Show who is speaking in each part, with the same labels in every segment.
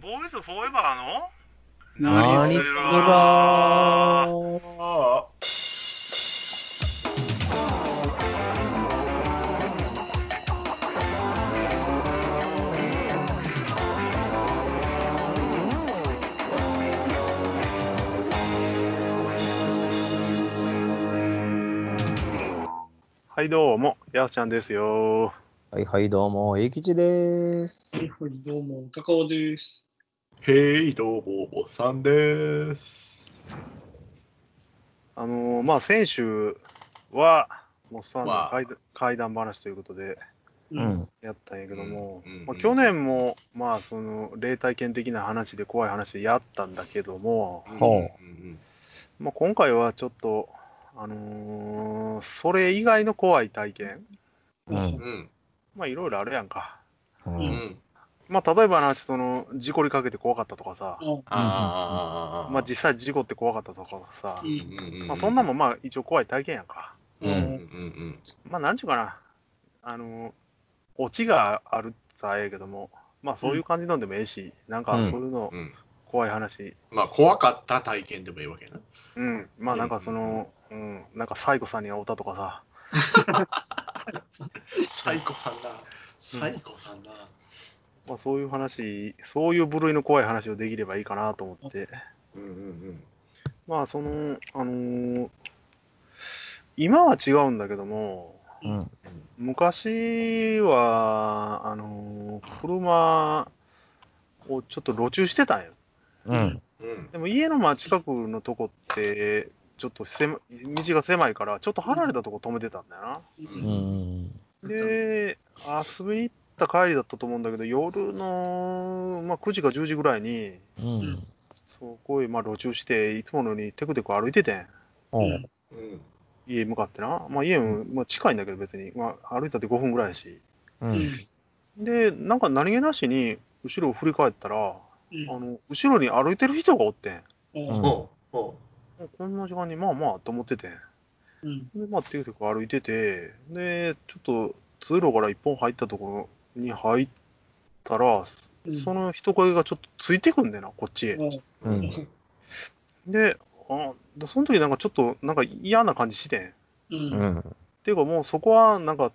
Speaker 1: ボーイズフォーエバーの？
Speaker 2: 何す
Speaker 1: する
Speaker 2: ら
Speaker 3: あ
Speaker 1: はい、どうも、やすちゃんですよ。
Speaker 2: はいはい、どうも、えきちです。
Speaker 4: はいはい、どうも、高尾です。
Speaker 3: へい、どうも、おっさんです。
Speaker 1: あのーまあ、先週は、もうさんの
Speaker 3: まあ
Speaker 1: 怪談怪談話ということで
Speaker 2: う。ん。
Speaker 1: やったんやけども、
Speaker 3: うんうん
Speaker 1: まあ、去年も、まあ、その、霊体験的な話で怖い話でやったんだけども、
Speaker 2: ほう
Speaker 3: うん
Speaker 1: まあ、今回はちょっと、あのーそれ以外の怖い体験、
Speaker 2: うん
Speaker 1: まあ、いろいろあるやんか。
Speaker 2: う。
Speaker 3: うんん
Speaker 1: まあ、例えばな、その、事故りかけて怖かったとかさ、
Speaker 4: うん。
Speaker 3: ああ、
Speaker 1: まあ、実際事故って怖かったとかさ。
Speaker 4: う、
Speaker 3: うんうんうん。
Speaker 1: まあ、そんなんもまあ、一応怖い体験やんか。
Speaker 3: うんうん
Speaker 1: まあ、なんちゅうかな、あの、オチがあるさええけども、まあ、そういう感じのでもええし、なんか、そういうの
Speaker 3: うん。うん
Speaker 1: 怖い話、
Speaker 3: まあ、怖かった体験でもいいわけな。
Speaker 1: うん、まあ、なんかその、うん、なんか、サイコさんに会うたとかさ、
Speaker 3: サイコさんな。サイコさんな。
Speaker 1: まあ、そういう話、そういう部類の怖い話をできればいいかなと思って、
Speaker 3: うんうん
Speaker 1: まあ、その、あのー今は違うんだけども、
Speaker 2: うん。
Speaker 1: 昔は、あのー車をちょっと路駐してたんよ。
Speaker 2: うん。
Speaker 3: うんうん
Speaker 1: でも家の真近くのとこって、ちょっと狭道が狭いから、ちょっと離れたとこ止めてたんだよな。
Speaker 2: うん。
Speaker 1: で、遊びに行った帰りだったと思うんだけど、夜の、まあ、9時か10時ぐらいに、
Speaker 2: うん。
Speaker 1: そこへまあ路駐して、いつものようにテクテク歩いててん、
Speaker 2: ほう。
Speaker 3: うん
Speaker 1: 家向かってな。まあ、家も、まあ、近いんだけど、別に、まあ、歩いたって5分ぐらいやし。
Speaker 2: う。
Speaker 4: うんん。
Speaker 1: で、なんか何気なしに、後ろを振り返ったら、
Speaker 4: うん
Speaker 1: あの後ろに歩いてる人がおってん。こんな時間に、まあまあと思っててん。
Speaker 4: うん。
Speaker 1: で、まあ、テクテク歩いてて、で、ちょっと通路から一本入ったところに入ったら、
Speaker 4: うん
Speaker 1: その人影がちょっとついてくんだよな、こっちへ。
Speaker 2: うん。
Speaker 1: で、あでその時なんかちょっとなんか嫌な感じしてん。っ
Speaker 4: う。
Speaker 2: うんん。
Speaker 1: ていうかもうそこはなんか、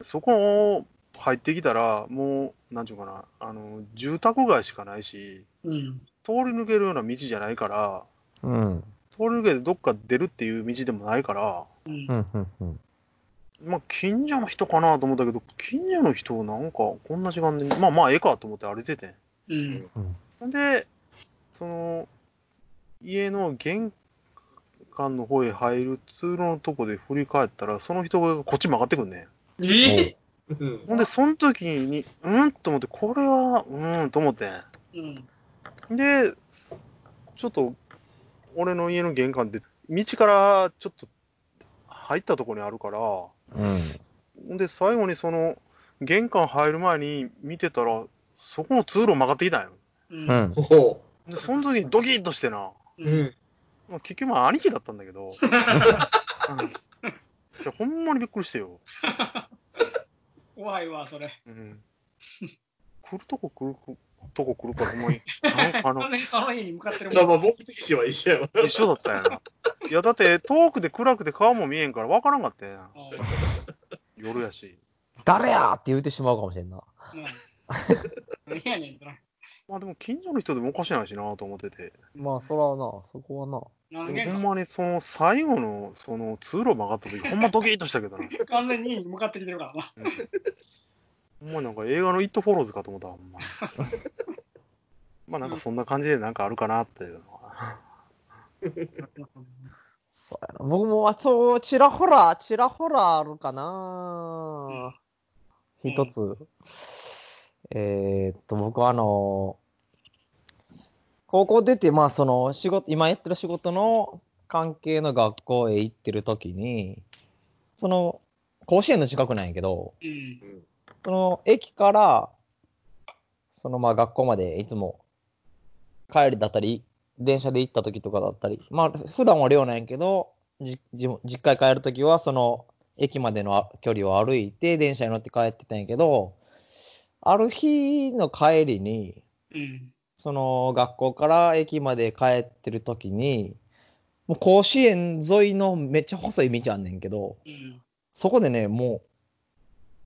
Speaker 1: そこを入ってきたら、もう、なんちゅうかな、あの、住宅街しかないし、
Speaker 4: うん。
Speaker 1: 通り抜けるような道じゃないから、
Speaker 2: うん。
Speaker 1: 通り抜けてどっか出るっていう道でもないから。
Speaker 4: うん。
Speaker 1: まあ、近所の人かなと思ったけど、近所の人、なんか、こんな時間で、まあまあ、ええかと思って歩いててん。
Speaker 4: うん。
Speaker 1: ほんで、その、家の玄関の方へ入る通路のとこで振り返ったら、その人がこっち曲がってくんね
Speaker 4: え
Speaker 3: ううん
Speaker 1: ん。ほんで、その時に、うんと思って、これは、うんと思って
Speaker 4: うん。
Speaker 1: ん。で、ちょっと、俺の家の玄関で、道からちょっと入ったところにあるから、
Speaker 2: うん。
Speaker 1: ほんで、最後にその、玄関入る前に見てたら、そこの通路曲がってきたんよ。
Speaker 4: う。
Speaker 2: うん
Speaker 1: で、その時にドキッとしてな、
Speaker 3: ううん
Speaker 1: まあ、結局まあ兄貴だったんだけど、うんいやほんまにびっくりしてよ。
Speaker 4: 怖いわ、それ。
Speaker 1: うん、来るとこ来るとこ来るから、ほんまに、なんかあの
Speaker 4: 完全にその家に向かってる
Speaker 3: まあ目的地は一緒やわ
Speaker 1: 一緒だったんやな。いや、だって遠くで暗くて顔も見えんから分からんかったんや。夜やし。
Speaker 2: 誰やって言うてしまうかもしれんな。
Speaker 4: うん。何やねん。
Speaker 1: まあでも近所の人でもおかしないしなと思ってて。
Speaker 2: まあ、そらな、そこはな。
Speaker 1: ほんまにその最後のその通路曲がった時、ほんまドキッとしたけどな。
Speaker 4: 完全に向かってきてるからな。
Speaker 1: うんほんまなんか映画のイット・フォローズかと思ったわほんま。まあなんかそんな感じでなんかあるかなっていうのは。
Speaker 2: そうやな。僕も、あそう、ちらほら、ちらほらあるかな。一つ。えーっと、僕はあの、高校出て、まあ、その、仕事、今やってる仕事の関係の学校へ行ってる時に、その、甲子園の近くなんやけど、
Speaker 4: うん。
Speaker 2: その、駅から、その、まあ、学校までいつも、帰りだったり、電車で行った時とかだったり、まあ、普段は寮なんやけど、じじ実家へ帰る時は、その、駅までのあ距離を歩いて、電車に乗って帰ってたんやけど、ある日の帰りに、
Speaker 4: うん。
Speaker 2: その学校から駅まで帰ってる時に、もう甲子園沿いのめっちゃ細い道あんねんけど、
Speaker 4: うん。
Speaker 2: そこでね、もう、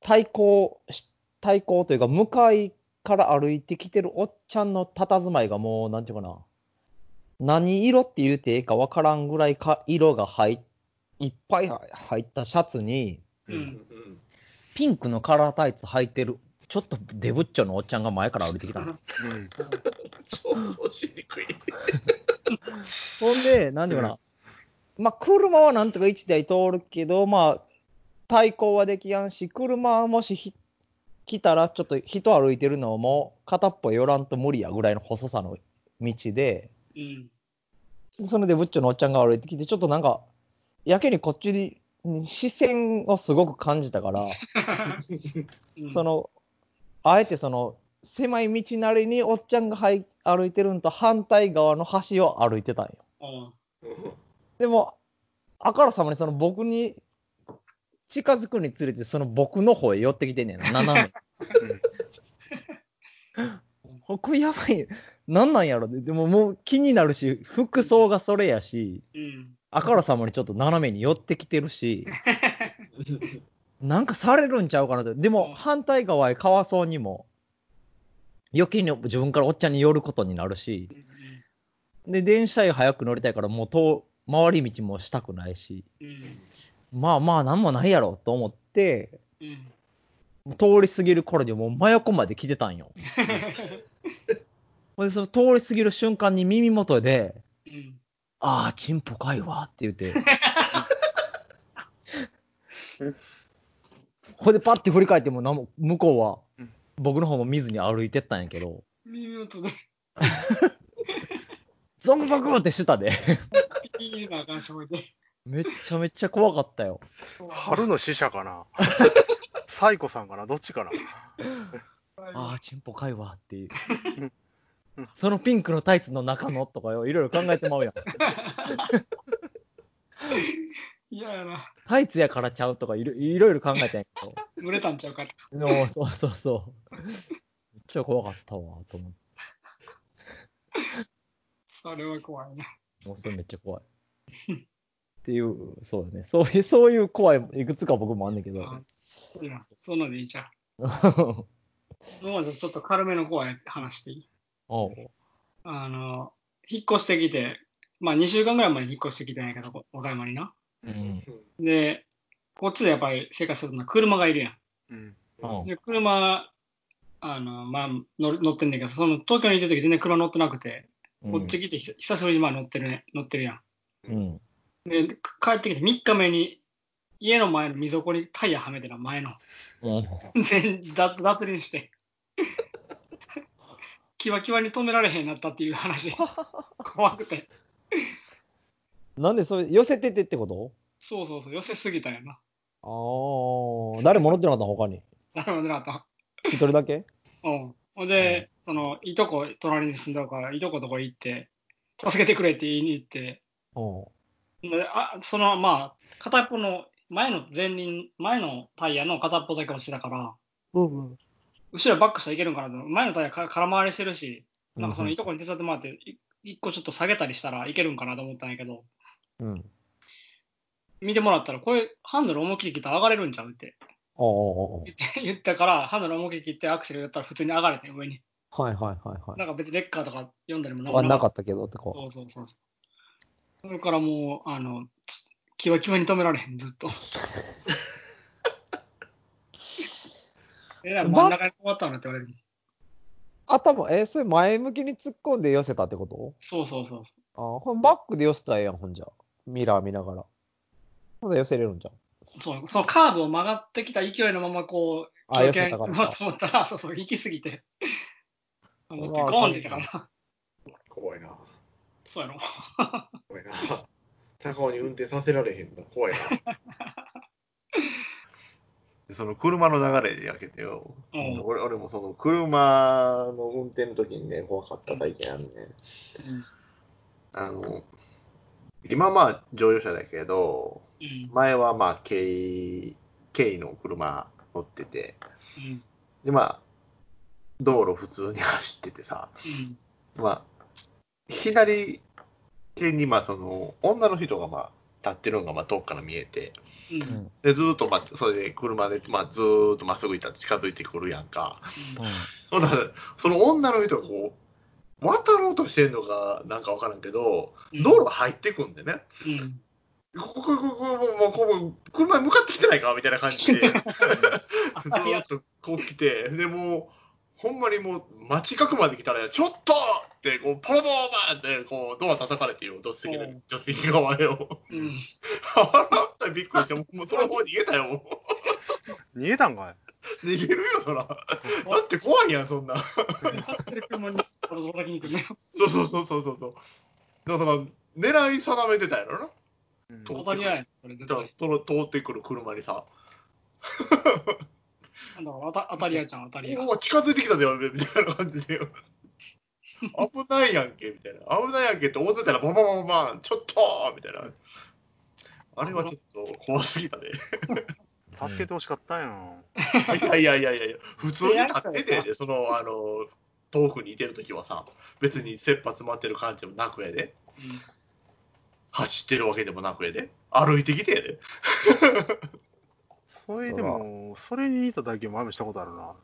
Speaker 2: 対向し、対向というか、向かいから歩いてきてるおっちゃんの佇まいがもう、なんていうかな、何色って言うてええかわからんぐらいか色が入っいっぱい入ったシャツに、
Speaker 4: う。
Speaker 3: うんん。
Speaker 2: ピンクのカラータイツ履いてる、ちょっとデブッチョのおっちゃんが前から歩いてきたの。
Speaker 1: うん。
Speaker 3: 想像しにくい。
Speaker 2: ほんで、なんていうかな、まあ、車はなんとか1台通るけど、まあ、対向はできやんし、車もしひ来たら、ちょっと人歩いてるのも、片っぽ寄らんと無理やぐらいの細さの道で、
Speaker 4: うん。
Speaker 2: それでブッチョのおっちゃんが歩いてきて、ちょっとなんか、やけにこっちに視線をすごく感じたから、
Speaker 4: うん
Speaker 2: そ、の、あえてその、狭い道なりにおっちゃんがはい歩いてるんと反対側の端を歩いてたんよ。
Speaker 4: うん
Speaker 2: でも、あからさまにその僕に近づくにつれて、その僕の方へ寄ってきてんねんな、斜め。これやばい。なんなんやろでももう気になるし、服装がそれやし、
Speaker 4: うん。
Speaker 2: あからさまにちょっと斜めに寄ってきてるし、なんかされるんちゃうかなと。でも反対側へかわそうにも、余計に自分からおっちゃんに寄ることになるし、で、電車へ早く乗りたいから、もう遠回り道もしたくないし、
Speaker 4: うん。
Speaker 2: まあまあ、なんもないやろと思って、
Speaker 4: うん。
Speaker 2: 通り過ぎる頃にもう真横まで来てたんよ。ほんで、その通り過ぎる瞬間に耳元で、
Speaker 4: うん。
Speaker 2: ああ、チンポかいわって言って。ほんで、パッて振り返ってもなんも、向こうは
Speaker 1: うん、
Speaker 2: 僕の方も見ずに歩いてったんやけど、
Speaker 4: 耳元で、
Speaker 2: ゾクゾクってしたで。
Speaker 4: いいなあかんしょいで。
Speaker 2: めっちゃめっちゃ怖かったよ。
Speaker 1: 春の使者かな？サイコさんかな？どっちかな？
Speaker 2: ああ、チンポかいわっていう。そのピンクのタイツの中のとかよ、いろいろ考えてまうやん。
Speaker 4: 嫌やな。
Speaker 2: タイツやからちゃうとかいろいろ考えたんやけ
Speaker 4: 濡れたんちゃうか。
Speaker 2: ど。でもそうそうそう。めっちゃ怖かったわ、と思って。
Speaker 4: それは怖いな。
Speaker 2: もうそれめっちゃ怖い。っていう、そうだね。そういう、そういう怖い、いくつか僕もあんねんけど。
Speaker 4: あいいな。そんなんでいいじゃん。もうちょっと軽めの怖い話していい？
Speaker 2: おう
Speaker 4: あの、引っ越してきて、まあ2週間ぐらい前に引っ越してきたんやけど、こ和歌山にな。
Speaker 2: うん。
Speaker 4: で、こっちでやっぱり生活するのは車がいるやん。
Speaker 1: うん。
Speaker 2: うん
Speaker 4: で、車、あの、まあ乗る乗ってんだけど、その東京にいた時全然車乗ってなくて、こっち来てひ久しぶりにまあ乗ってるね、乗ってるやん。
Speaker 2: うん。
Speaker 4: で、帰ってきて3日目に、家の前の溝底にタイヤはめてな、前の。
Speaker 2: うん。
Speaker 4: 全脱脱輪して。キワキワに止められへんなったっていう話。怖くて。
Speaker 2: なんでそれ、寄せててってこと？
Speaker 4: そうそうそう、寄せすぎたんやな。
Speaker 2: ああ、誰も乗ってなかった他に？
Speaker 4: なるほどなった。
Speaker 2: 一人だけ？
Speaker 4: うん。ほんで、その、いとこ、隣に住んだから、いとことこ行って、助けてくれって言いに行って、
Speaker 2: うん。
Speaker 4: であその、まあ、片っぽの、前の前輪、前のタイヤの片っぽだけ落ちてたから、
Speaker 2: うん。
Speaker 4: 後ろバックしたらいけるんかなと。前のタイヤか空回りしてるし、なんかそのいとこに手伝ってもらって、い一個ちょっと下げたりしたらいけるんかなと思ったんやけど、
Speaker 2: うん。
Speaker 4: 見てもらったら、これ、ハンドル思いっきり切ったら上がれるんちゃうって
Speaker 2: お
Speaker 4: 言って 言ったから、ハンドル思いっきり切ってアクセルやったら普通に上がれて、上に。
Speaker 2: はいはいはいはい。
Speaker 4: なんか別にレッカーとか読んだりも
Speaker 2: あなか
Speaker 4: っ
Speaker 2: ったけどってこ
Speaker 4: そうそうそう。それからもう、あの、つキワキワに止められへん、ずっと。えらい真ん中に終わったのって言われる。
Speaker 2: 頭、え、それ前向きに突っ込んで寄せたってこと？
Speaker 4: そうそうそう。
Speaker 2: あほんバックで寄せたらええやん、ほんじゃ。ミラー見ながら。ほんで寄せれるんじゃん。
Speaker 4: そう、そのカーブを曲がってきた勢いのままこう、
Speaker 2: あ
Speaker 4: 強肩
Speaker 2: 寄せたから
Speaker 4: と思ったら、そうそう、行き過ぎて。思って、ゴーンって言ったからな。
Speaker 3: 怖いな。
Speaker 4: そうやろ。
Speaker 3: 怖いな。高尾に運転させられへんの。怖いな。
Speaker 5: でその車の流れでやけてよ。
Speaker 4: うん。
Speaker 3: 俺俺もその車の運転の時にね、怖かった体験あるね。
Speaker 5: あの、今まあ乗用車だけど、
Speaker 4: うん。
Speaker 5: 前はまあ軽、軽の車乗ってて、
Speaker 4: うん。
Speaker 5: でまあ、道路普通に走っててさ、
Speaker 4: うん。
Speaker 5: まあ、左手に、まあ、その、女の人が、まあ、立ってるのが、まあ、遠くから見えて、
Speaker 4: うん。
Speaker 5: で、ずーっと、まあ、それで車で、まあ、ずーっとまっすぐ行ったら近づいてくるやんか。ほんその女の人がこう、渡ろうとしてんのかなんかわからんけど、
Speaker 4: うん
Speaker 5: 道路入ってくんでね。
Speaker 4: うん。
Speaker 5: ここ、ここ、ここ、もう、こう、車に向かってきてないかみたいな感じで、ずーっとこう来て、で、もう、ほんまにもう、街近くまで来たら、ちょっとこう、ポロポロバーンって、こう、ドア叩かれてよ、助手席で
Speaker 4: うん、
Speaker 5: 助手席側よ。
Speaker 4: うん。
Speaker 5: あらったびっくりして、もうその方逃げたよ、も
Speaker 1: 逃げたんかい？
Speaker 5: う逃げるよ、そら。だって怖いやん、そんな。
Speaker 4: 走ってる車に、叩きに来るね。
Speaker 5: そうそうそうそうそうそう。だから、狙い定めてたやろな。
Speaker 1: うん
Speaker 5: 通ってくる車にさ、
Speaker 4: なんだろう、当た当たり屋じゃん、当たり屋。
Speaker 5: おお、近づいてきたでよ、みたいな感じでよ。危ないやんけ、みたいな。危ないやんけって思ってたら、バンバンバンバン、ちょっとみたいな。あれはちょっと怖すぎたね。
Speaker 1: 助けてほしかったんやん。
Speaker 5: いやいやいやいや普通に立ってて、ね、その、あの、遠くにいてるときはさ、別に切羽詰まってる感じもなくやで、走ってるわけでもなくやで、歩いてきてやで。
Speaker 1: それでも、それに似た体験前もしたことあるな。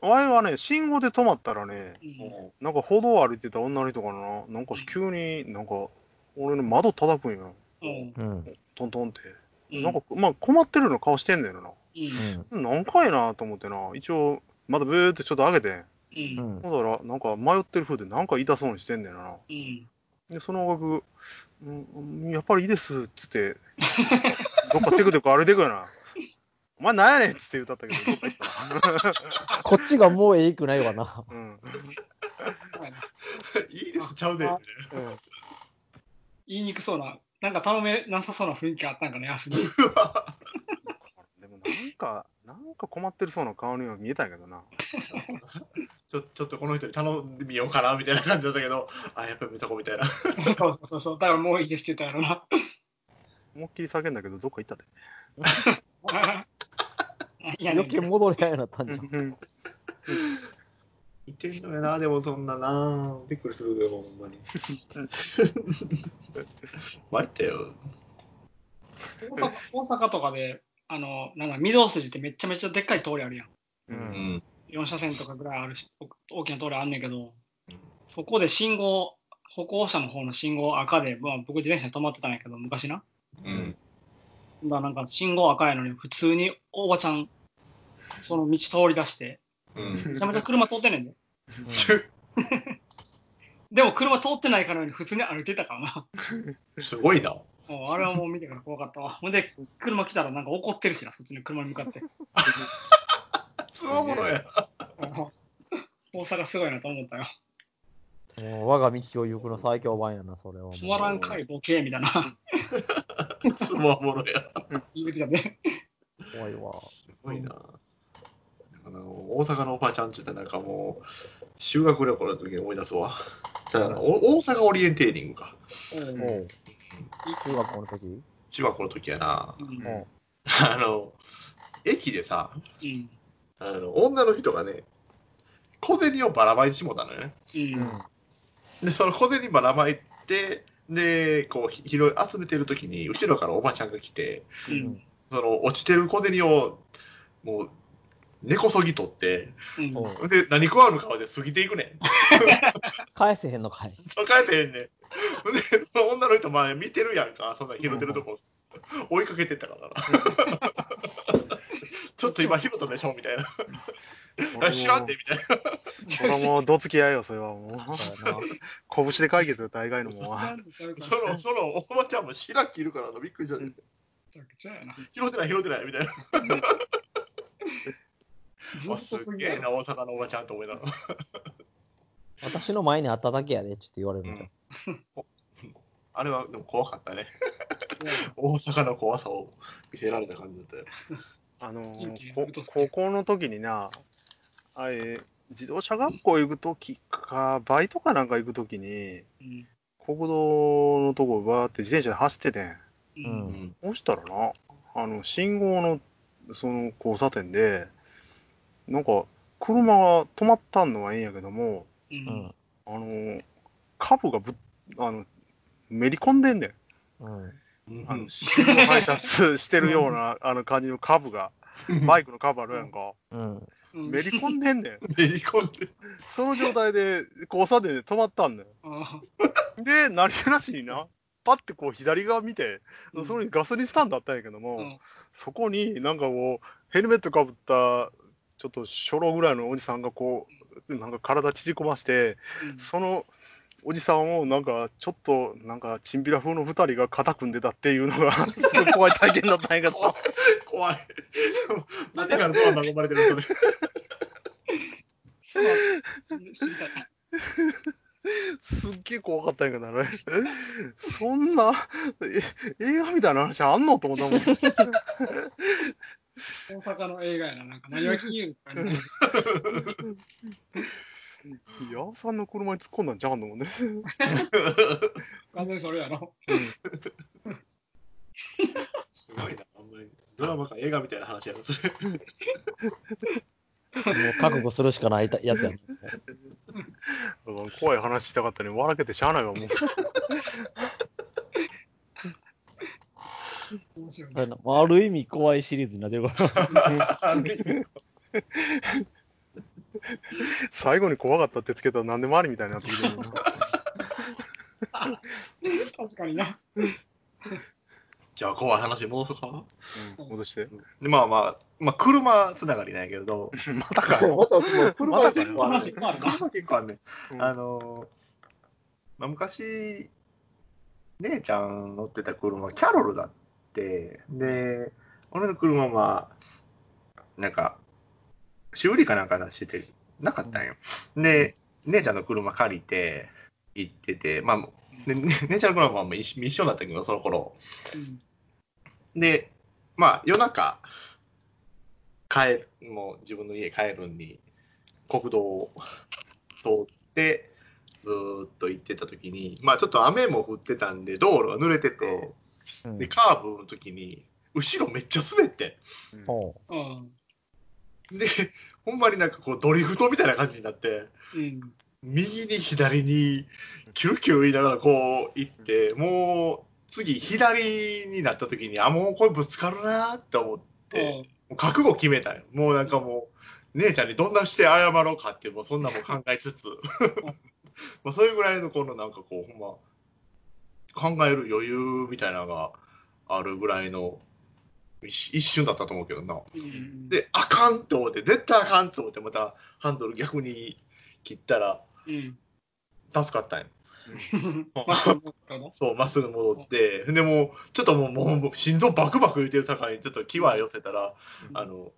Speaker 1: 前はね、信号で止まったらね、
Speaker 4: うん
Speaker 1: なんか歩道を歩いてた女の人かな、なんか急になんか、俺の窓叩くんよ。
Speaker 4: うん
Speaker 2: うん。
Speaker 1: トントンって。
Speaker 4: うん
Speaker 1: なんか、まあ困ってるような顔してんだよな。
Speaker 4: うん
Speaker 1: 何回なと思ってな、一応、まだブーってちょっと上げてん。
Speaker 4: う
Speaker 2: うん
Speaker 1: だら、なんか迷ってる風でなんか痛そうにしてんだよな。
Speaker 4: うん
Speaker 1: で、その額、うん、やっぱりいいですっつって、どっかテクテク歩いてくよな。お前なんやねんっつって言うたったけど、どっか行ったな。
Speaker 2: こっちがもうええくないわな。
Speaker 1: うん。
Speaker 4: い
Speaker 5: いです、ちゃうで。みたいな
Speaker 4: 言いにくそうな、なんか頼めなさそうな雰囲気あったんかね、安に。
Speaker 1: でもなんか、なんか困ってるそうな顔には見えたんやけどな。
Speaker 5: ちょちょっとこの人に頼んでみようかなみたいな感じだったけど、あ、やっぱり見た子みたいな。
Speaker 4: そうそうそうそう。だからもういいですって言ったやろな。
Speaker 1: 思いっきり叫んだけど、どっか行ったで。
Speaker 4: や
Speaker 2: 余計戻りやようになったんじゃん。
Speaker 1: うん
Speaker 5: いてんのやな、でもそんなな。びっくりするでも、ほんまに。参ったよ。
Speaker 4: 大阪大阪とかで、あの、なんか、御堂筋ってめちゃめちゃでっかい通りあるやん。
Speaker 1: う
Speaker 5: ん。
Speaker 4: 4車線とかぐらいあるし、大きな通りあんねんけど、そこで信号、歩行者の方の信号赤で、まあ、僕自転車で止まってたんやけど、昔な。
Speaker 5: うん。
Speaker 4: だからなんか信号赤やのに、普通におばちゃん、その道通り出して、
Speaker 5: うん。
Speaker 4: めちゃめちゃ車通ってんねんで。でも車通ってないからに普通に歩いてたからな。
Speaker 5: すごいな。
Speaker 4: もうあれはもう見てから怖かったわ。ほんで、車来たらなんか怒ってるしな、そっちの車に向かって。
Speaker 5: つわものや。
Speaker 4: 大阪すごいなと思ったよ。
Speaker 2: もう我が道を行くの最強版やな、それはもう。
Speaker 4: 止まらんかい、ボケみたいな。
Speaker 5: つわものや。
Speaker 4: 言うてたね。
Speaker 2: 怖いわ。
Speaker 5: すごいな。あの大阪のおばちゃんって言ったらなんかもう、修学旅行の時に思い出すわ。だからお大阪オリエンテーリングか。
Speaker 4: うん
Speaker 2: 中学校の時？
Speaker 5: 中学校の時やな。
Speaker 4: うん
Speaker 5: あの、駅でさ、
Speaker 4: うん
Speaker 5: あの女の人がね、小銭をばらまいてしもたのよね。
Speaker 4: うん
Speaker 5: で、その小銭ばらまいて、で、こう、ひ拾い集めてる時に、後ろからおばちゃんが来て、
Speaker 4: うん
Speaker 5: その落ちてる小銭を、もう、根こそぎ取って、
Speaker 4: うん
Speaker 5: で、何食わぬ顔で過ぎていくねん。
Speaker 2: 返せへんのかい。
Speaker 5: そう帰ってへんねん。で、その女の人、まあ見てるやんか、そんな拾ってるとこ、追いかけてったからな。ちょっと今拾ったでしょみたいな。あ知らんでみたいな。
Speaker 1: それはもう、どつき合いよ、それはもう。拳で解決よ、大概のもんは。
Speaker 5: その、そのおばちゃんも白切るからな、びっくりした。
Speaker 4: めちゃな。
Speaker 5: 拾ってない、拾ってない、みたいな。
Speaker 4: ずっと
Speaker 5: わすげえな、大阪のおばちゃんと思いながら。
Speaker 2: 私の前にあっただけやで、ちょっと言われるの。
Speaker 5: あれはでも怖かったね。大阪の怖さを見せられた感じだったよ。
Speaker 1: あのー高校の時にな、あれ、自動車学校行く時か、バイトかなんか行く時に、
Speaker 4: うん
Speaker 1: 国道のとこバーって自転車で走っててん。
Speaker 4: う
Speaker 2: うん
Speaker 5: ん。
Speaker 1: そしたらな、あの、信号の、その交差点で、なんか、車が止まったのはええんやけども、
Speaker 4: う。
Speaker 2: うんん。
Speaker 1: あの、株がぶっ、あの、めり込んでんねん。
Speaker 2: うん。
Speaker 1: あの、配達してるような、あの感じの株が、バイクの株あるやんか。
Speaker 2: うん。
Speaker 4: うん
Speaker 1: めり込んでんねん。
Speaker 5: めり込んで。
Speaker 1: その状態で交差点で止まったんだよ。
Speaker 4: あ
Speaker 1: で、何気なしにな、パッてこう左側見て、
Speaker 4: うん
Speaker 1: そこにガソリンスタンドあったんやけども、
Speaker 4: うん
Speaker 1: そこになんかこう、ヘルメットかぶった、ちょっと初老ぐらいのおじさんがこう、なんか体縮こまして、
Speaker 4: うん
Speaker 1: そのおじさんをなんかちょっとなんかチンピラ風の2人が肩組んでたっていうのがすごい怖い体験だったんやけど、
Speaker 5: 怖い。何がドアに囲まれてるそれ。
Speaker 4: そう知り知りたい。
Speaker 1: すっげえ怖かったんやけどね。そんなえ映画みたいな話あんのと思ったもん。
Speaker 4: 大阪の映画やな、なんか、何を金融かね。
Speaker 1: ヤオさんの車に突っ込んだんちゃうの？もんね。
Speaker 4: 完全にそれやろ。
Speaker 5: すごいな、あんまり。ドラマか映画みたいな話やろ、それ。
Speaker 2: もう覚悟するしかないやつやん。
Speaker 1: 怖い話したかったのに笑けてしゃあないわ、もう。
Speaker 4: 面白い
Speaker 2: あれなある意味怖いシリーズになってるから。
Speaker 1: 最後に怖かったってつけたら何でもありみたいになってきてるな。
Speaker 4: 確かにな。
Speaker 5: じゃあ、怖い話戻そうか。
Speaker 1: うん、戻して。
Speaker 5: で、まあまあ、まあ、車つながりなんやけど、
Speaker 1: またか。
Speaker 3: また、車が結構ある
Speaker 4: 話変わるな。
Speaker 5: 車結構あんねん。
Speaker 1: うん
Speaker 5: あのーまあ、昔、姉ちゃん乗ってた車、キャロルだって、で、俺の車は、なんか、修理かなんか出してて、なかったんよ。で、姉ちゃんの車借りて、行ってて、まあ、でね姉ちゃんの車はもう一緒一緒だったけど、その頃。
Speaker 4: うん。
Speaker 5: で、まあ、夜中、帰る、もう自分の家帰るんに、国道を通って、ずーっと行ってた時に、まあちょっと雨も降ってたんで、道路が濡れてて、
Speaker 2: うん
Speaker 5: で、カーブの時に、後ろめっちゃ滑って
Speaker 1: うん。
Speaker 5: で、ほんまになんかこうドリフトみたいな感じになって、
Speaker 4: うん。
Speaker 5: 右に左にキュルキュル言いながらこう行って、もう次左になった時に、あ、もうこれぶつかるなーって思って、もう覚悟決めたよ。もうなんかもう、姉ちゃんにどんなして謝ろうかってもうそんなもん考えつつ、まあそういうぐらいのこのなんかこう、ほんま、考える余裕みたいなのがあるぐらいの一一瞬だったと思うけどな。
Speaker 4: うん、
Speaker 5: で、あかんと思って、絶対あかんと思って、またハンドル逆に切ったら、
Speaker 4: うん。
Speaker 5: 助かったんよ。
Speaker 4: まあ、そう
Speaker 5: まっすぐ戻って、でもう、ちょっともう、もう心臓バクバク言ってる境に、ちょっと気は寄せたら、あの、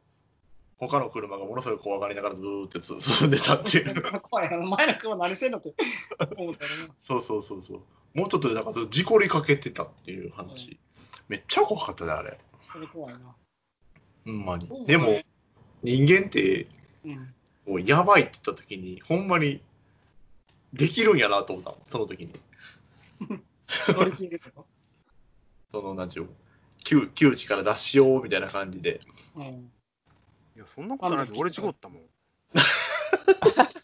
Speaker 5: 他の車がものすごい怖がりながらずーっとつ進んでたっていう。
Speaker 4: 怖いな。前の車何してんのって思ったよな。
Speaker 5: そうそうそうそう。もうちょっとで、なんか事故りかけてたっていう話。めっちゃ怖かったね、あれ。
Speaker 4: それ怖いな。
Speaker 5: ほんまにでも、人間って、
Speaker 4: うん。
Speaker 5: もうやばいって言った時に、ほんまに、できるんやなと思ったのその時に。
Speaker 4: 乗り切れると。
Speaker 5: その、なんちゅう窮地から脱しようみたいな感じで。
Speaker 4: うん。
Speaker 1: いや、そんなことないで俺事故ったもん。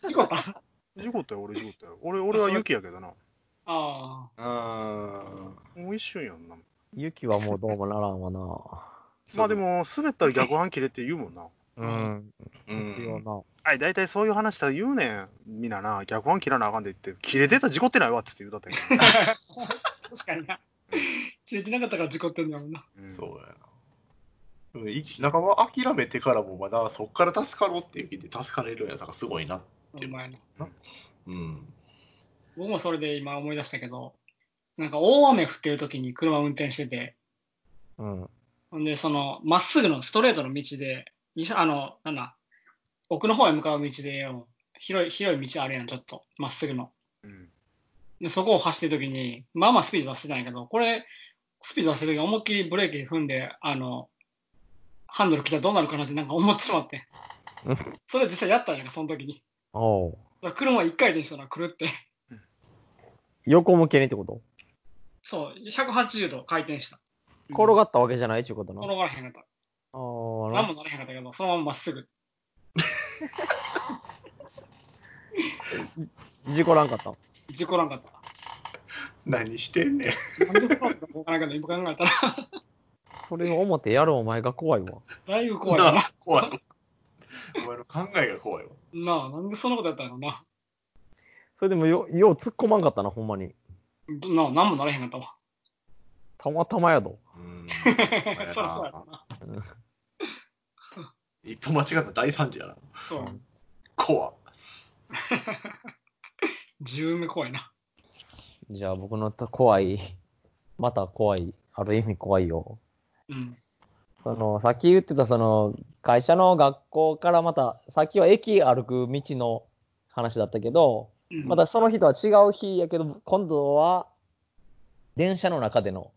Speaker 4: 事故った
Speaker 1: 事故ったよ、俺事故ったよ。俺、俺は雪やけどな。
Speaker 4: ああ。
Speaker 5: あ
Speaker 1: もう一瞬やんな。
Speaker 2: う。雪はもうどうもならんわな。
Speaker 1: まあでも、滑ったら逆半切れって言うもんな。
Speaker 2: うん。
Speaker 5: うん。
Speaker 2: な。
Speaker 1: はい、大体そういう話したら言うねん。みんなな、逆半切らなあかんで言って、切れてたら事故ってないわって言うたった
Speaker 4: 確かにな。切れてなかったから事故ってんだもんな。
Speaker 1: けど。
Speaker 5: そうやな。うんい仲間諦めてからもまだそっから助かろうっていう気で助かれるんやつがすごいな。
Speaker 4: お前の。
Speaker 5: うん。
Speaker 4: 僕もそれで今思い出したけど、なんか大雨降ってる時に車運転してて、
Speaker 2: うん。
Speaker 4: ほんで、その、まっすぐのストレートの道で、にあの、なんだ、奥の方へ向かう道でよ、広い、広い道あるやん、ちょっと、まっすぐの。
Speaker 1: うん。
Speaker 4: で、そこを走ってる時に、まあまあスピード出してたんやけど、これ、スピード出してる時に思いっきりブレーキ踏んで、あの、ハンドル切ったらどうなるかなってなんか思ってしまって
Speaker 2: うん。
Speaker 4: それ実際やったんやんか、その時に。
Speaker 2: お
Speaker 4: 車一回転したら狂って、
Speaker 2: 横向けにってこと？
Speaker 4: そう、180度回転した。
Speaker 2: 転がったわけじゃないっていうことな。
Speaker 4: 転がらへんかった。
Speaker 2: ああ、
Speaker 4: 何もなれへんかったけど、そのまままっすぐ。
Speaker 2: 事故らんかった。
Speaker 4: 事故らんかった。
Speaker 5: 何してんねん。
Speaker 4: なんでこうなったかわからんけど、今考えたら、
Speaker 2: それを思ってやるお前が怖いわ。
Speaker 4: だいぶ怖いな。
Speaker 5: なあ怖い。お前の考えが怖いわ。
Speaker 4: なあ、なんでそんなことやったのな。
Speaker 2: それでもよ、よう突っ込まんかったな、ほんまに。
Speaker 4: なあ、なんもなれへんかったわ。
Speaker 2: たまたまやど。
Speaker 5: うん。
Speaker 4: そりゃそうやろな。
Speaker 5: 一歩間違ったら大惨事やな。
Speaker 4: そう。
Speaker 5: 怖っ
Speaker 4: 自分が怖いな。
Speaker 2: じゃあ僕のと怖い、また怖い、ある意味怖いよ。
Speaker 4: うん。
Speaker 2: その、さっき言ってたその、会社の学校からまた、さっきは駅歩く道の話だったけど、
Speaker 4: うん
Speaker 2: またその日とは違う日やけど、今度は、電車の中での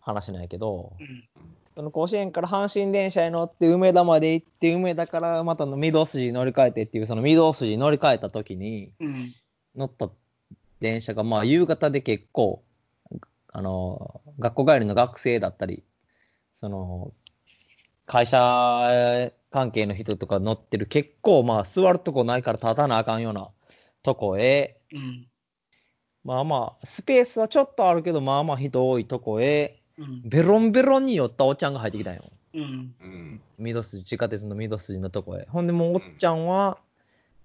Speaker 2: 話なんやけど、
Speaker 4: うん。
Speaker 2: その甲子園から阪神電車に乗って梅田まで行って、梅田からまたの御堂筋乗り換えてっていう、その御堂筋乗り換えた時に
Speaker 4: うん。
Speaker 2: 乗った電車が、まあ夕方で結構、あの、学校帰りの学生だったり、その、会社関係の人とか乗ってる結構まあ座るとこないから立たなあかんようなとこへ、
Speaker 4: うん。
Speaker 2: まあまあ、スペースはちょっとあるけど、まあまあ人多いとこへ、
Speaker 4: うん。
Speaker 2: ベロンベロンに寄ったおっちゃんが入ってきたんよ。
Speaker 4: うん。
Speaker 5: うん。
Speaker 2: 御堂筋、地下鉄の御堂筋のとこへ。ほんでもうおっちゃんは、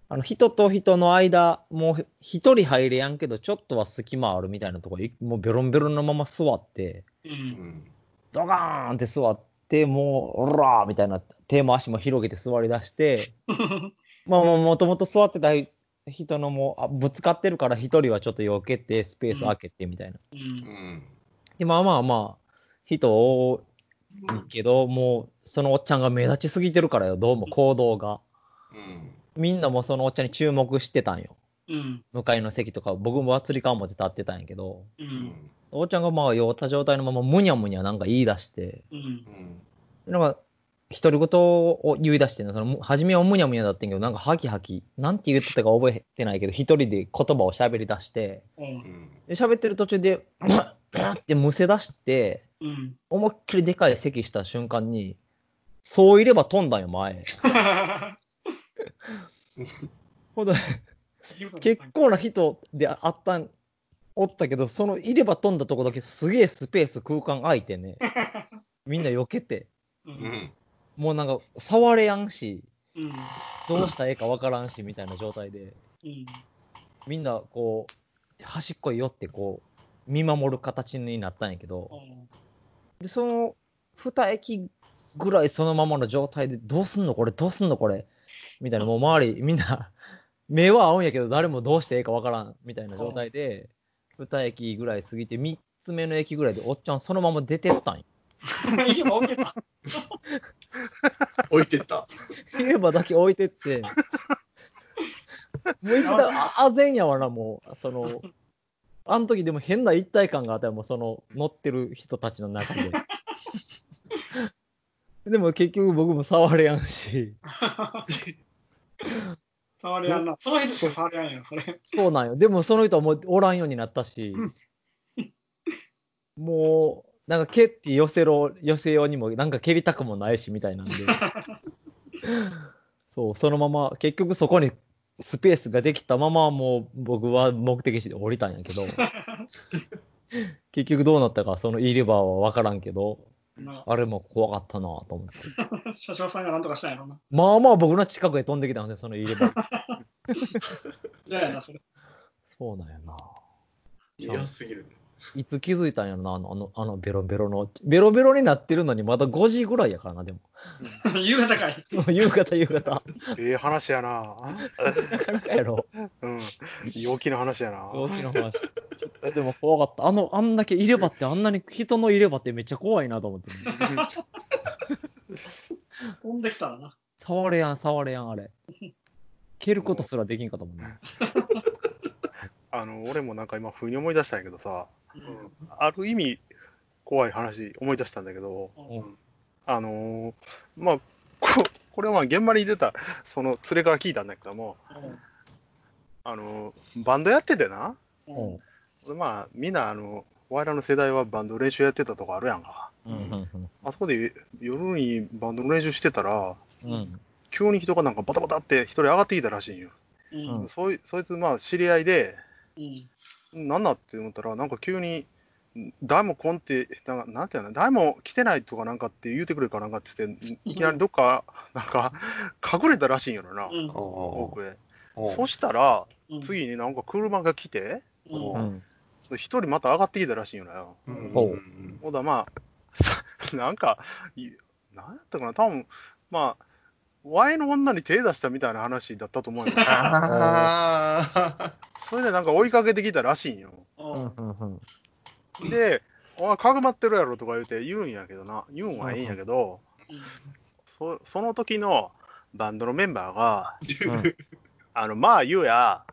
Speaker 2: あの、人と人の間、もう一人入れやんけど、ちょっとは隙間あるみたいなとこへ、もうベロンベロンのまま座って、
Speaker 4: う。
Speaker 5: うんん。
Speaker 2: ドガーンって座って、もう、おらーみたいな、手も足も広げて座り出して、まあもともと座ってた人のもうあぶつかってるから一人はちょっと避けて、スペース空けてみたいな。
Speaker 4: う。
Speaker 5: うんん。
Speaker 2: で、まあまあまあ、人多いけど、もう、そのおっちゃんが目立ちすぎてるからよ、どうも行動が。
Speaker 5: うん。
Speaker 2: みんなもそのおっちゃんに注目してたんよ。
Speaker 4: うん。
Speaker 2: 向かいの席とか、僕も釣り革持って立ってたんやけど、
Speaker 4: う。
Speaker 5: うんん。
Speaker 2: おっちゃんがまあ酔った状態のままむにゃむにゃなんか言い出して、
Speaker 4: うん。
Speaker 5: うん。
Speaker 2: なんか、独り言を言い出してその、む初めはむにゃむにゃだったんやけど、なんかハキハキ、なんて言ってたか覚えてないけど、一人で言葉を喋り出して、
Speaker 4: うん。
Speaker 5: うん。
Speaker 2: で喋ってる途中で、ってむせ出して、
Speaker 4: うん。
Speaker 2: 思いっきりでかい咳した瞬間に、そういれば飛んだんよ、前。ほんで、結構な人であったん、おったけど、そのいれば飛んだとこだけすげえスペース空間空いてね、みんな避けて、
Speaker 4: う。
Speaker 5: うんん。
Speaker 2: もうなんか触れやんし、
Speaker 4: うん。
Speaker 2: どうしたらええかわからんし、みたいな状態で、
Speaker 4: うん。
Speaker 2: みんなこう、端っこに寄ってこう、見守る形になったんやけど、で、その二駅ぐらいそのままの状態で、どうすんの？これ、どうすんのこれ、みたいな、もう周りみんな、目は合うんやけど、誰もどうしてええかわからん、みたいな状態で、二駅ぐらい過ぎて、三つ目の駅ぐらいで、おっちゃんそのまま出てったんよ。
Speaker 4: 今起きた？
Speaker 5: 置いてった。
Speaker 2: 入れ歯だけ置いてって、もう一度、ああぜんやわな、もう、その、あの時でも変な一体感があったよ、もうその乗ってる人たちの中で。でも結局僕も触れやんし、
Speaker 4: 触りやんな。その人しか触りやんよ、それ。
Speaker 2: そうなんよ。でもその人はもうおらんようになったし、もう、なんか蹴って寄せろ、寄せようにも、なんか蹴りたくもないし、みたいなんで。そう、そのまま、結局そこにスペースができたまま、もう僕は目的地で降りたんやけど、結局どうなったか、そのイーレバーは分からんけど、
Speaker 4: な
Speaker 2: あれも怖かったなと思って。
Speaker 4: 車掌さんがなんとかしたんやろな。
Speaker 2: まあまあ僕の近くへ飛んできたんで、そのイーレバー。
Speaker 4: 嫌やな、それ。
Speaker 2: そうなんやな。
Speaker 5: 嫌すぎる。
Speaker 2: いつ気づいたんやろな、あの、あの、あのベロベロの。ベロベロになってるのにまだ5時ぐらいやからな、でも。
Speaker 4: 夕方かい。
Speaker 2: 夕方、夕方。
Speaker 1: ええ話やな。
Speaker 2: なかなかやろ。
Speaker 1: うん。陽気な話やな。
Speaker 2: 大きな話。でも怖かった。あの、あんだけ入れ歯って、あんなに人の入れ歯ってめっちゃ怖いなと思って、
Speaker 4: 飛んできたらな。
Speaker 2: 触れやん、触れやん、あれ。蹴ることすらできんかったもんね。
Speaker 1: あの、俺もなんか今、ふうに思い出したんやけどさ、
Speaker 4: うん
Speaker 1: ある意味、怖い話思い出したんだけど、
Speaker 2: うん
Speaker 1: あのーまあ、ここれはまあ現場に出た、その連れから聞いたんだけども、あのーバンドやっててな、
Speaker 4: うん
Speaker 2: うん。
Speaker 1: まあ、みんな、あの、我らの世代はバンド練習やってたとこあるやんか。
Speaker 2: うん。うん。
Speaker 1: あそこで夜にバンドの練習してたら、
Speaker 2: うん。
Speaker 1: 急に人がなんかバタバタって一人上がってきたらしいんよ。
Speaker 4: うん。
Speaker 1: そいそいつ、まあ、知り合いで、
Speaker 4: うん。
Speaker 1: なんだって思ったら、なんか急に、誰も来んって、なんかなんていうの、誰も来てないとかなんかって言うてくれるかなんかって言って、いきなりどっか、なんか、隠れたらしいんやろな、
Speaker 4: うん。
Speaker 1: へ。
Speaker 3: お
Speaker 1: そしたら、
Speaker 4: うん。
Speaker 1: 次になんか車が来て、
Speaker 4: うん。
Speaker 2: うん。
Speaker 1: 一人また上がってきたらしいんよな。
Speaker 3: うん
Speaker 2: ほ
Speaker 1: ほんだまあ、なんか、いなんやったかな、多分まあ、ワイの女に手出したみたいな話だったと思うよ。
Speaker 3: あ
Speaker 1: それでなんか追いかけてきたらしいんよ。
Speaker 2: うんうんうん。
Speaker 1: で、お前、かぐまってるやろとか言うて言うんやけどな、言うんはええんやけど、そその時のバンドのメンバーが、
Speaker 2: うん
Speaker 1: あの、まあ言うや、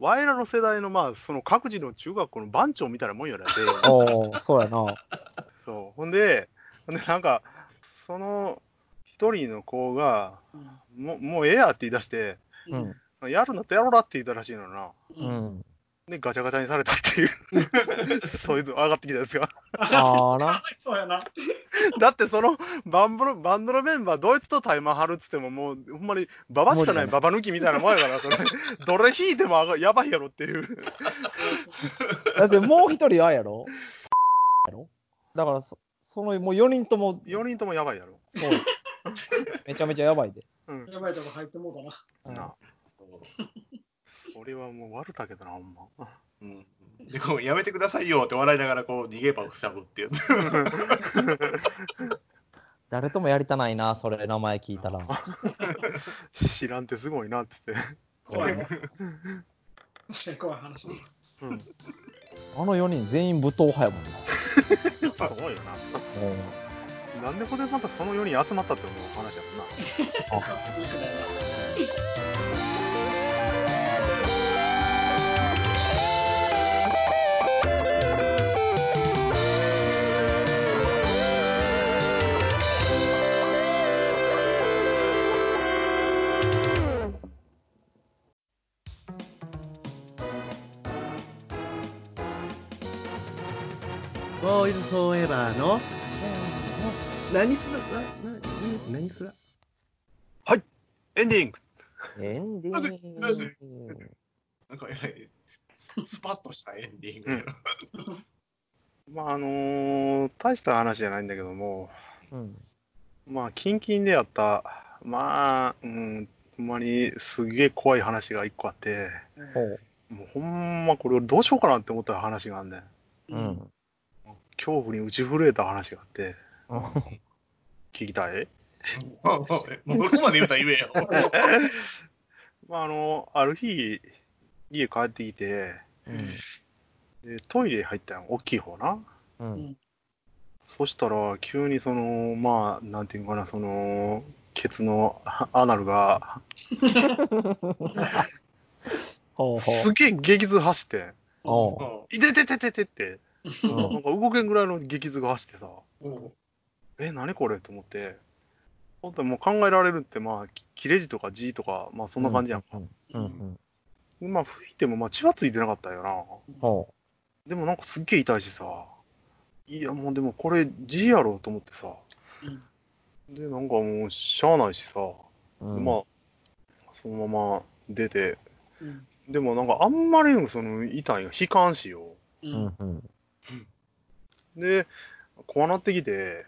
Speaker 1: ワイらの世代の、まあ、その各自の中学校の番長みたいなもんやらで、
Speaker 2: おー、そうやな。
Speaker 1: そう。ほんで、ほんでなんか、その一人の子が、もうもうええやって言い出して、
Speaker 2: うん。
Speaker 1: やるんだってやろうらって言ったらしいのな。
Speaker 2: う
Speaker 4: うん。
Speaker 2: ん。
Speaker 1: で、ガチャガチャにされたっていう、そいつ上がってきたやつが。
Speaker 2: あーな。
Speaker 4: そうやな。
Speaker 1: だってそのバンドのバンドのメンバー、ドイツとタイマン張るっつっても、もうほんまにババしかないババ抜きみたいなもんやから、それ どれ引いてもあがやばいやろっていう。
Speaker 2: だってもう一人あやろ？やろ？だからそ、そのもう4人とも、
Speaker 1: 4人ともやばいやろ。
Speaker 2: そうめちゃめちゃやばいで。
Speaker 1: うん。
Speaker 4: やばいとこ入ってもうたな。
Speaker 2: うん
Speaker 1: なあ それはもう悪だけどな、ほんま。
Speaker 3: うんでこうやめてくださいよって笑いながらこう逃げ場を塞ぐっていう。
Speaker 2: 誰ともやりたないな、それ、名前聞いたら。
Speaker 1: 知らんってすごいなっつって。
Speaker 4: 怖いな。確かに怖い話。
Speaker 1: うん。
Speaker 2: あの4人全員武闘派やもんな。
Speaker 1: すごいよな。
Speaker 2: うん
Speaker 1: なんでこれまたその4人集まったって思う話やもんな。
Speaker 3: 何する？なな何する？
Speaker 1: エンディング
Speaker 2: エンディ
Speaker 3: なんでなんで
Speaker 2: ング。
Speaker 3: なんかえらいスパッとしたエンディングやな。
Speaker 1: まああのー大した話じゃないんだけども、
Speaker 2: うん。
Speaker 1: まあ、キンキンでやった、まあ、うん、ほんまにすげえ怖い話が一個あって、
Speaker 2: ほう。
Speaker 1: もうほんまこれどうしようかなって思った話があんねん。
Speaker 2: うん。
Speaker 1: 恐怖に打ち震えた話があって、聞きたい？
Speaker 3: もうどこまで言うたら言えよ。
Speaker 1: まあ、あの、ある日、家帰ってきて、
Speaker 2: うん。
Speaker 1: でトイレ入ったん大きい方な。
Speaker 2: うん。
Speaker 1: そしたら、急にその、まあ、なんていうのかな、その、ケツのあアナルが、すげえ激痛走って。いてててててって、
Speaker 2: うん
Speaker 1: なんか動けんぐらいの激痛が走ってさ、
Speaker 3: うん
Speaker 1: え、何これ？と思って、本当にもう考えられるって、まあ、き切れ字とか字とか、まあそんな感じやんか。
Speaker 2: うん。うん。うん。
Speaker 1: まあ吹いてもまあ血はついてなかったよな。
Speaker 2: ほ
Speaker 1: でもなんかすっげえ痛いしさ、いやもうでもこれ字やろうと思ってさ、で、なんかもうしゃあないしさ、
Speaker 2: う。うん。
Speaker 1: まあ、そのまま出て、
Speaker 4: うん
Speaker 1: でもなんかあんまりその痛いが悲観しよ
Speaker 4: う。
Speaker 2: うんん。うん。
Speaker 1: う。で、怖なってきて、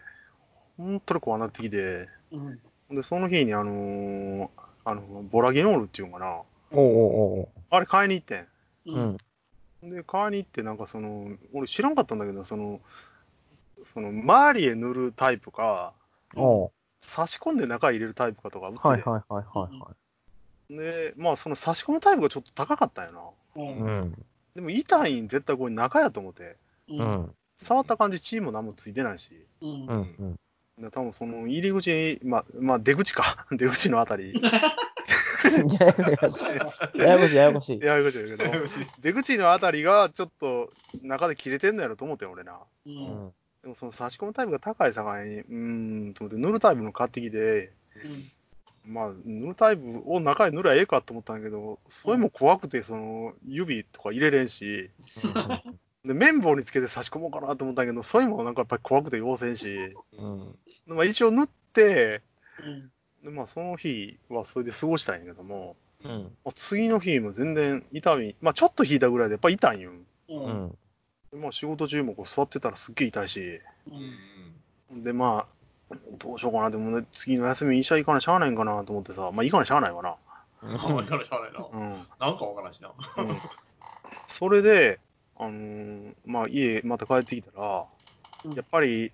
Speaker 1: 本当に怖なってきて、
Speaker 4: うん。
Speaker 1: で、その日にあのーあの、ボラギノールっていうのかな、
Speaker 2: おうおうおう
Speaker 1: あれ買いに行ってん。
Speaker 2: おう。うん。
Speaker 1: で、買いに行って、なんかその、俺知らんかったんだけど、その、その、周りへ塗るタイプか、
Speaker 2: おう。
Speaker 1: 差し込んで中入れるタイプかとか売ってて、
Speaker 2: はいはいはいは
Speaker 1: で、まあその差し込むタイプがちょっと高かったんよな。
Speaker 4: う
Speaker 2: いはい。うんん。
Speaker 1: でも痛いん絶対これ中やと思って、
Speaker 4: う。
Speaker 2: うんん。
Speaker 1: 触った感じ血も何もついてないし、
Speaker 4: うん
Speaker 2: うん。
Speaker 1: 多分その入り口、まあ、まあ出口か、出口のあたり、
Speaker 2: ややこしい。ややこしい、ややこしい。
Speaker 1: けど、出口のあたりがちょっと中で切れてんのやろと思ってん俺な。
Speaker 4: う。
Speaker 2: うんん。
Speaker 1: でもその差し込むタイプが高い境に、うーん、と思って塗るタイプの買ってきて、まあ、塗るタイプを中に塗りゃええかと思ったんだけど、それも怖くて、その指とか入れれんし、で綿棒につけて差し込もうかなと思ったけど、それもなんかやっぱり怖くて要せんし、
Speaker 2: うん。
Speaker 1: でまあ、一応塗って、
Speaker 4: うん。
Speaker 1: でまあ、その日はそれで過ごしたんやけども、
Speaker 2: うん。
Speaker 1: まあ次の日も全然痛み、まあちょっと引いたぐらいでやっぱ痛いんよ。
Speaker 4: う。
Speaker 2: うん
Speaker 1: まあ仕事中もこう座ってたらすっげえ痛いし、
Speaker 4: うん。
Speaker 1: でまあ、どうしようかな、でもね、次の休み医者行かなしゃあないんかなと思ってさ、まあ行かなしゃあないわな。
Speaker 5: あんまりからしゃあないな。
Speaker 1: うん。
Speaker 5: なんかわからんしな。
Speaker 1: うんそれで、あのーまあ家また帰ってきたら、
Speaker 4: うん
Speaker 1: やっぱり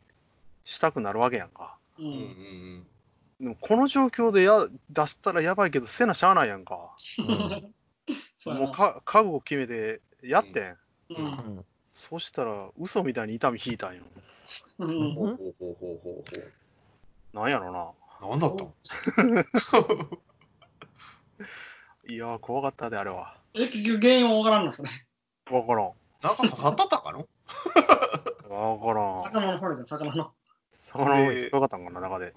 Speaker 1: したくなるわけやんか。
Speaker 4: う。
Speaker 5: うんん
Speaker 1: でもこの状況でや出したらやばいけど、せなしゃあないやんか。
Speaker 2: うん。
Speaker 1: もうか覚悟決めてやってん。
Speaker 4: うん。
Speaker 1: そしたら、嘘みたいに痛み引いたんよ。
Speaker 4: うん。
Speaker 5: うん。ほうほうほうほうほう
Speaker 1: なんやろな。
Speaker 5: なんだったの？
Speaker 1: いやー、怖かったで、あれは。
Speaker 4: え、結局原因はわからんのそれ。
Speaker 1: わからん。
Speaker 5: なんか刺さったったかの？
Speaker 1: わからん。
Speaker 4: 魚の方じゃん、魚の。
Speaker 1: 魚の引っかかったんかな、中で。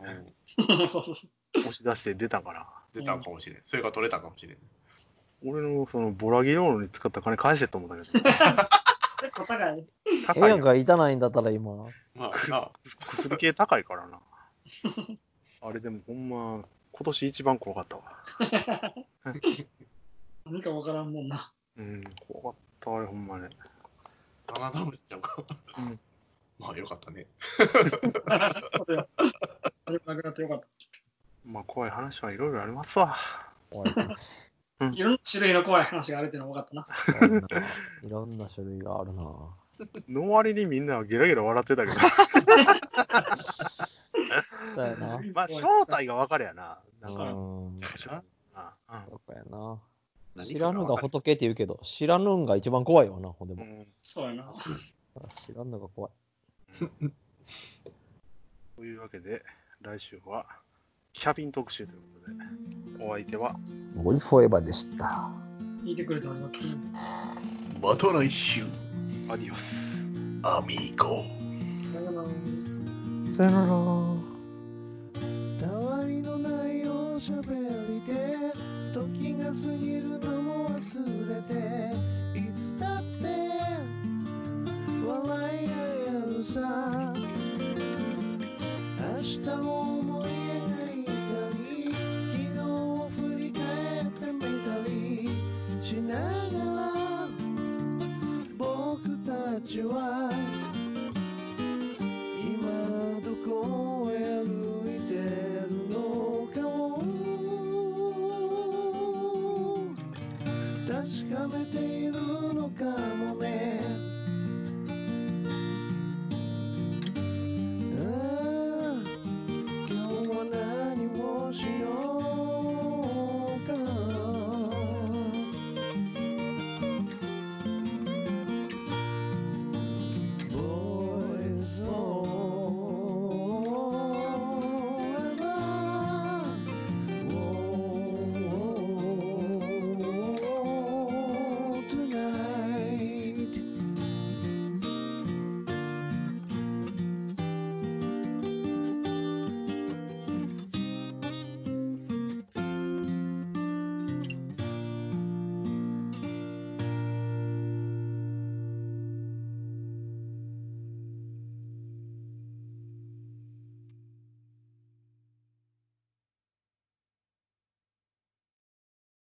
Speaker 5: うん。
Speaker 4: そうそうそう。
Speaker 1: 押し出して出たんかな。
Speaker 5: 出たんかもしれん。それが取れたかもしれん。
Speaker 1: 俺のそのボラギロールに使った金返せと思ったけど。
Speaker 4: 結構高い。
Speaker 2: え
Speaker 1: 高いやん。
Speaker 2: えやんか、痛ないんだったら今。
Speaker 5: まあな。
Speaker 1: 薬系高いからな。あれでもほんま、今年一番怖かったわ。
Speaker 4: 何かわからんもんな。
Speaker 1: うん、怖かった、あれほんまね。
Speaker 5: 七ダムちゃうか。
Speaker 1: うん
Speaker 5: まあよかったね。
Speaker 4: なくなってよかっ
Speaker 1: まあ怖い話はいろいろありますわ。
Speaker 2: 怖い。
Speaker 4: いろんな種類の怖い話があるっていうのが分かったな。
Speaker 2: 怖いないろんな種類があるな。
Speaker 1: の割にみんなはゲラゲラ笑ってたけど。
Speaker 2: そうやな。
Speaker 1: まあ正体が分かるやな。なん
Speaker 2: う
Speaker 1: か、
Speaker 2: ん。
Speaker 1: あうん
Speaker 2: そうやな。
Speaker 5: 何
Speaker 2: 知らぬが仏って言うけど、知らぬんが一番怖いわな、ほんでも。
Speaker 1: うん
Speaker 4: そうやな。
Speaker 2: 知らんのが怖い。
Speaker 1: というわけで、来週はキャビン特集ということで、お相手は、
Speaker 2: ボイスフォーエバーでした。
Speaker 4: 聞いてくれてありがとう。
Speaker 5: また来週、
Speaker 1: アディオス。
Speaker 5: アミーゴ。
Speaker 4: さよなら
Speaker 2: さよなら。
Speaker 3: しゃべりで時が過ぎるのも忘れていつだって笑い合えるさ明日を思い描いたり昨日を振り返ってみたりしながら僕たちは確かめているのかも。